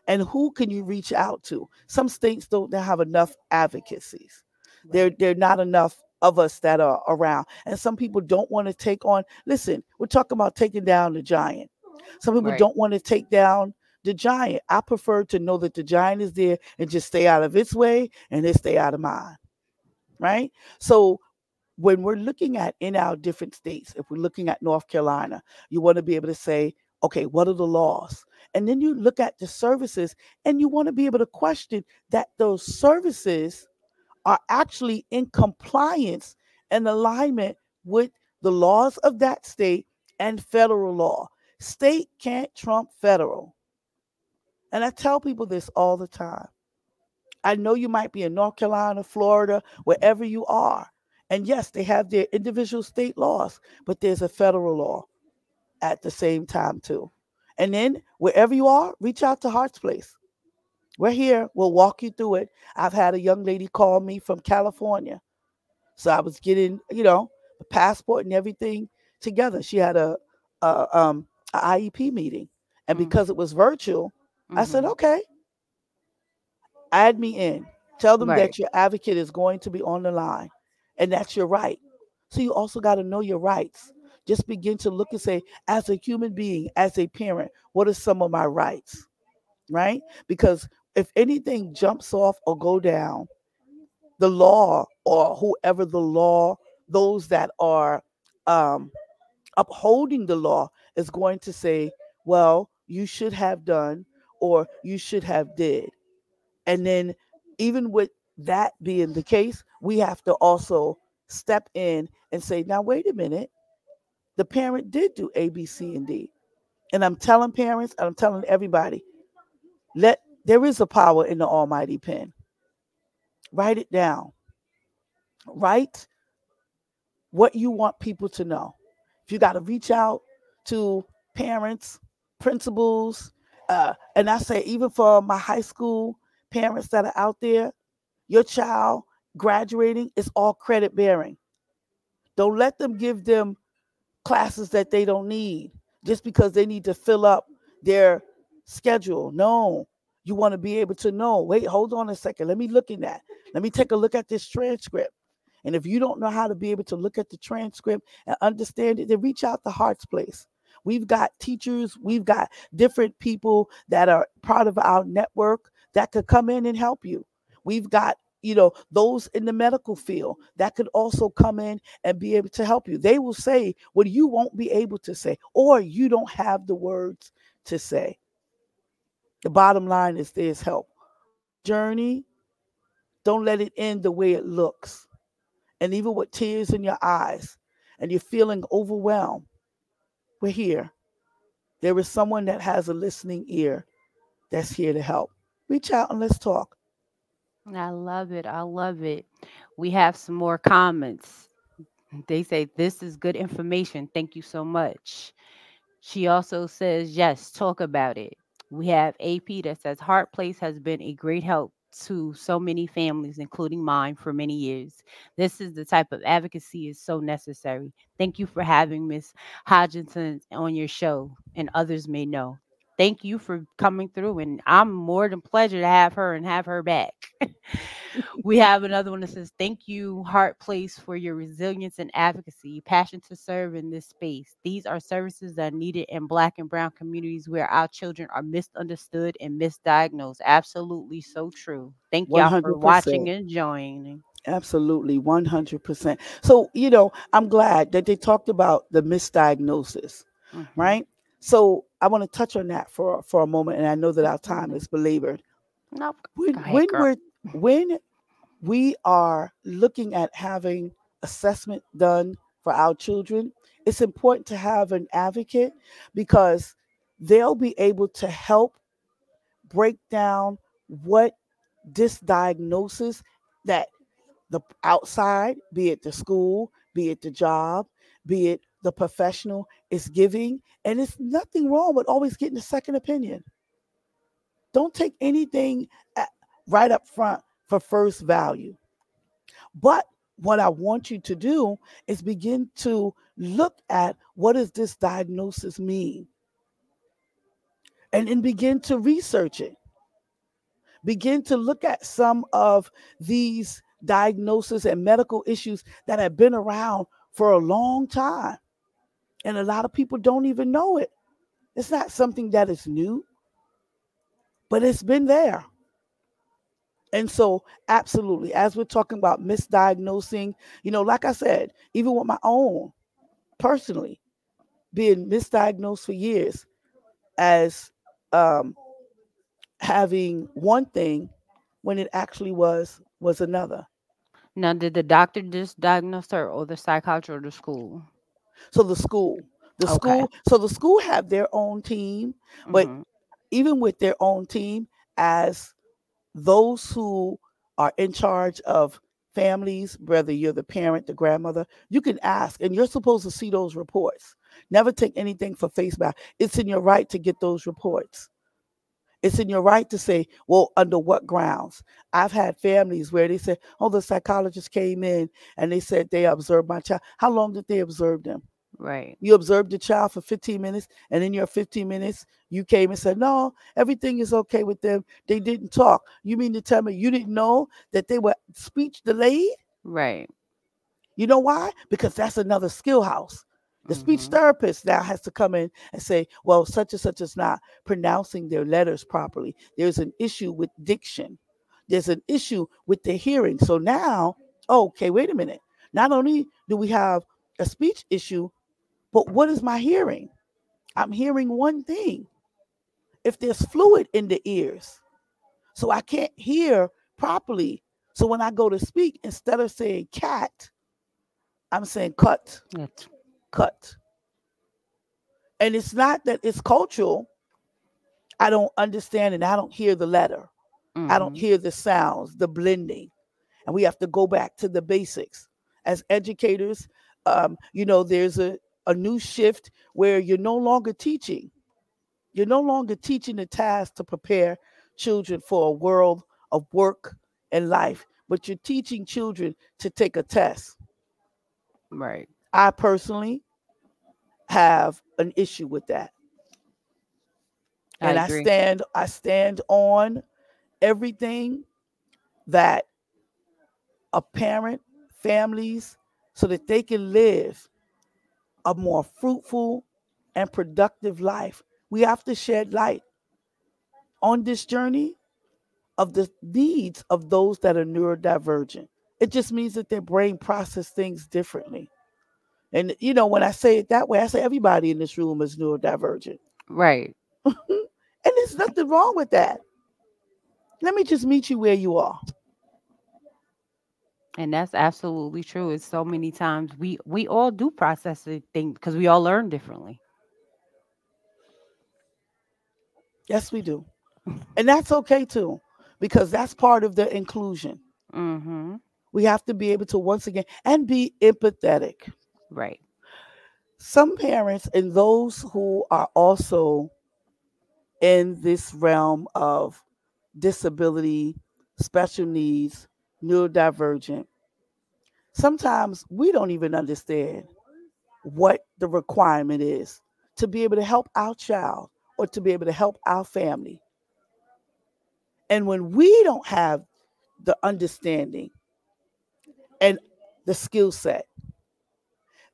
and who can you reach out to. Some states don't have enough advocacies. There, there are not enough of us that are around. And some people don't want to take on, listen, we're talking about taking down the giant. Some people Right. don't want to take down the giant. I prefer to know that the giant is there and just stay out of its way and it stay out of mine. Right? So when we're looking at in our different states, if we're looking at North Carolina, you want to be able to say, okay, what are the laws? And then you look at the services and you want to be able to question that those services are actually in compliance and alignment with the laws of that state and federal law. State can't trump federal. And I tell people this all the time. I know you might be in North Carolina, Florida, wherever you are. And yes, they have their individual state laws, but there's a federal law at the same time, too. And then wherever you are, reach out to Heart's Place. We're here. We'll walk you through it. I've had a young lady call me from California. So I was getting, you know, the passport and everything together. She had a, a um a IEP meeting. And Mm. because it was virtual, I said, Mhm. okay, add me in. Tell them Right. that your advocate is going to be on the line. And that's your right. So you also got to know your rights. Just begin to look and say, as a human being, as a parent, what are some of my rights? Right? Because if anything jumps off or go down, the law or whoever the law, those that are um, upholding the law is going to say, well, you should have done or you should have did. And then even with that being the case, we have to also step in and say, now wait a minute. The parent did do A, B, C, and D. And I'm telling parents, I'm telling everybody, let there is a power in the almighty pen. Write it down. Write what you want people to know. If you got to reach out to parents, principals, uh, and I say even for my high school parents that are out there, your child graduating is all credit bearing. Don't let them give them classes that they don't need just because they need to fill up their schedule. No, you want to be able to know. Wait, hold on a second. Let me look in that. Let me take a look at this transcript. And if you don't know how to be able to look at the transcript and understand it, then reach out to Heart's Place. We've got teachers, we've got different people that are part of our network that could come in and help you. We've got, you know, those in the medical field that could also come in and be able to help you. They will say what you won't be able to say, or you don't have the words to say. The bottom line is there's help. Journey, don't let it end the way it looks. And even with tears in your eyes and you're feeling overwhelmed, we're here. There is someone that has a listening ear that's here to help. Reach out and let's talk. I love it. I love it. We have some more comments. They say, This is good information. Thank you so much. She also says, Yes, talk about it. We have AP that says, Heart Place has been a great help to so many families, including mine, for many years. This is the type of advocacy is so necessary. Thank you for having Miss Hodgson on your show, and others may know. Thank you for coming through, and I'm more than pleasure to have her and have her back. we have another one that says, Thank you, Heart Place, for your resilience and advocacy, passion to serve in this space. These are services that are needed in Black and Brown communities where our children are misunderstood and misdiagnosed. Absolutely so true. Thank y'all for 100%. watching and joining. Absolutely, 100%. So, you know, I'm glad that they talked about the misdiagnosis, Mhm. right? So, I want to touch on that for for a moment and I know that our time is belabored. Nope. When ahead, when we're when we are looking at having assessment done for our children, it's important to have an advocate because they'll be able to help break down what this diagnosis that the outside, be it the school, be it the job, be it the professional, is giving. And it's nothing wrong with always getting a second opinion. Don't take anything at, right up front for first value. But what I want you to do is begin to look at what does this diagnosis mean? And then begin to research it. Begin to look at some of these diagnoses and medical issues that have been around for a long time. And a lot of people don't even know it. It's not something that is new, but it's been there. And so, absolutely, as we're talking about misdiagnosing, you know, like I said, even with my own personally being misdiagnosed for years as um, having one thing when it actually was was another. Now, did the doctor just diagnose her or the psychiatrist or the school? So the school, the Okay. school, so the school have their own team, But- Mhm. even with their own team, as those who are in charge of families, whether you're the parent, the grandmother, you can ask, and you're supposed to see those reports. Never take anything for face value. It's in your right to get those reports. It's in your right to say, well, under what grounds? I've had families where they said, oh, the psychologist came in and they said they observed my child. How long did they observe them? Right. You observed the child for 15 minutes, and in your 15 minutes, you came and said, No, everything is okay with them. They didn't talk. You mean to tell me you didn't know that they were speech delayed? Right. You know why? Because that's another skill house. The speech Mhm. therapist now has to come in and say, well, such and such is not pronouncing their letters properly. There's an issue with diction. There's an issue with the hearing. So now, okay, wait a minute. Not only do we have a speech issue, but what is my hearing? I'm hearing one thing. If there's fluid in the ears, so I can't hear properly. So when I go to speak, instead of saying cat, I'm saying cut That's cut. And it's not that it's cultural. I don't understand and I don't hear the letter. I don't mhm. hear the sounds, the blending. And we have to go back to the basics. As educators, um, you know, there's a, a new shift where you're no longer teaching. You're no longer teaching the task to prepare children for a world of work and life, but you're teaching children to take a test. right. I personally have an issue with that. I And I, stand I stand on everything that a parent, families, so that they can live a more fruitful and productive life. We have to shed light on this journey of the needs of those that are neurodivergent. It just means that their brain process things differently. And you know, when I say it that way, I say everybody in this room is neurodivergent. Right. And there's nothing wrong with that. Let me just meet you where you are. And that's absolutely true. It's so many times we we all do process the thing because we all learn differently. Yes, we do. And that's okay too, because that's part of the inclusion. Mm-hmm. We have to be able to once again and be empathetic. Right. Some parents and those who are also in this realm of disability, special needs, neurodivergent, sometimes we don't even understand what the requirement is to be able to help our child or to be able to help our family. And when we don't have the understanding and the skill set,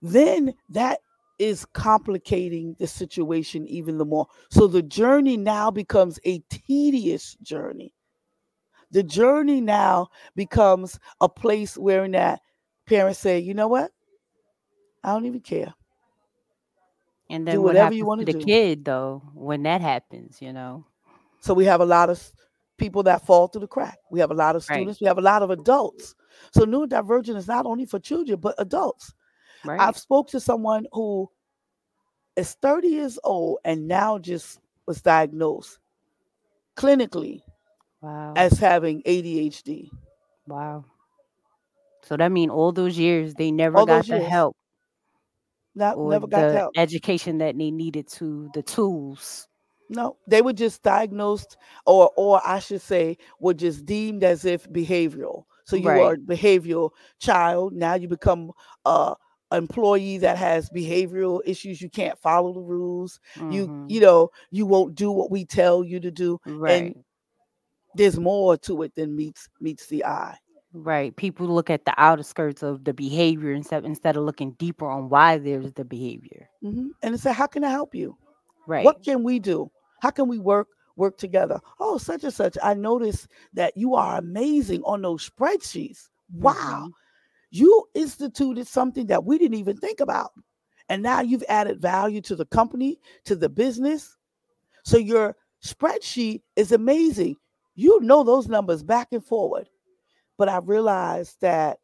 then that is complicating the situation even the more. So the journey now becomes a tedious journey. The journey now becomes a place where in that parents say, you know what? I don't even care. And Do then what whatever you wanna the do. kid though when that happens, you know? So we have a lot of people that fall through the crack. We have a lot of Right. students. We have a lot of adults. So neurodivergent is not only for children but adults. Right. I've spoke to someone who is 30 years old and now just was diagnosed clinically wow. as having ADHD. wow. So that mean all those years they never All got the years. help Not never got the help. education that they needed to the tools. No, they were just diagnosed, or or I should say, were just deemed as if behavioral. So you Right. are a behavioral child. Now you become a employee that has behavioral issues. You can't follow the rules. You Mhm. you know you won't do what we tell you to do. right. There's more to it than meets meets the eye. Right. People look at the outer skirts of the behavior instead instead of looking deeper on why there's the behavior. Mhm. And say, how can I help you? Right. What can we do? How can we work work together? Oh, such and such. I noticed that you are amazing on those spreadsheets. Wow. Mhm. You instituted something that we didn't even think about. And now you've added value to the company, to the business. So your spreadsheet is amazing. You know those numbers back and forward. But I realized that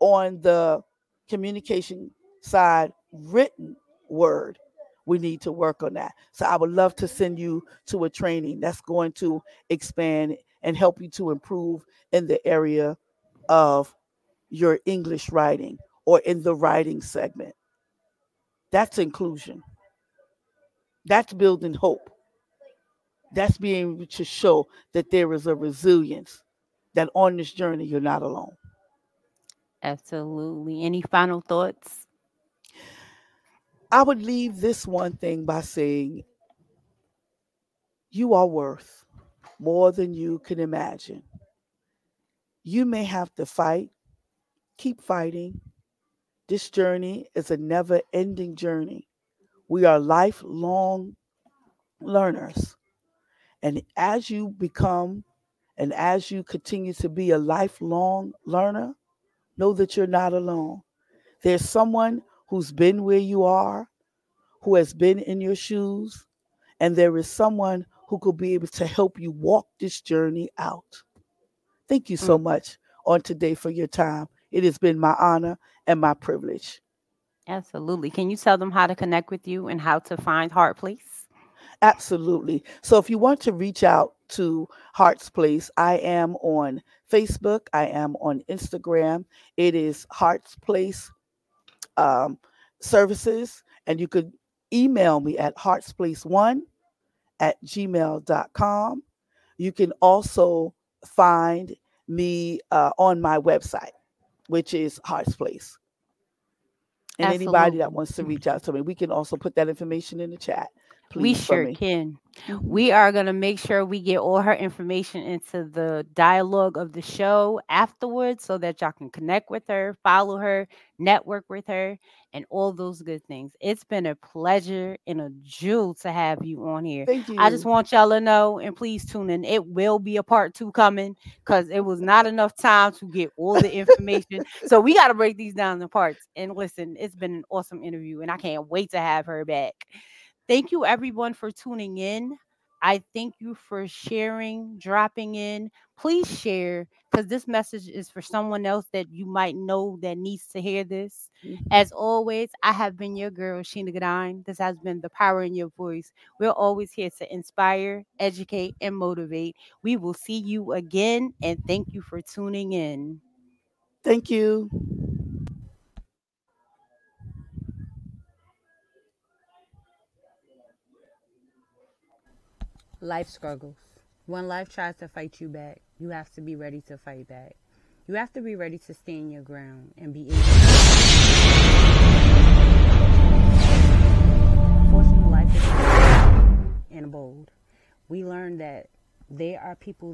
on the communication side, written word, we need to work on that. So I would love to send you to a training that's going to expand and help you to improve in the area of your English writing or in the writing segment. That's inclusion. That's building hope. that's being able to show that there is a resilience that on this journey you're not alone. Absolutely. Any final thoughts? I would leave this one thing by saying you are worth more than you can imagine. You may have to fight, keep fighting. This journey is a never ending journey. We are lifelong learners. And as you become and as you continue to be a lifelong learner, know that you're not alone. There's someone who's been where you are, who has been in your shoes, and there is someone who could be able to help you walk this journey out. Thank you so Mm. much on today for your time. It has been my honor and my privilege. Absolutely. Can you tell them how to connect with you and how to find Heart Place? Absolutely. So if you want to reach out to Heart's Place, I am on Facebook, I am on Instagram. It is Heart's Place um, Services, and you could email me at heartsplace1 at gmail.com. You can also find me uh, on my website, which is Heart's Place. And anybody that wants to reach out to me, we can also put that information in the chat. We sure can. Mhm. We are going to make sure we get all her information into the dialogue of the show afterwards so that y'all can connect with her, follow her, network with her, and all those good things. It's been a pleasure and a jewel to have you on here. Thank you. I just want y'all to know, and please tune in. It will be a part two coming because it was not enough time to get all the information. so we got to break these down in parts. And listen, it's been an awesome interview, and I can't wait to have her back. Thank you, everyone, for tuning in. I thank you for sharing, dropping in. Please share because this message is for someone else that you might know that needs to hear this. Mhm. As always, I have been your girl, Sheena Gadine. This has been the power in your voice. We're always here to inspire, educate, and motivate. We will see you again, and thank you for tuning in. Thank you. Life struggles. When life tries to fight you back, you have to be ready to fight back. You have to be ready to stand your ground and be able Unfortunately, life is and bold. We learned that there are people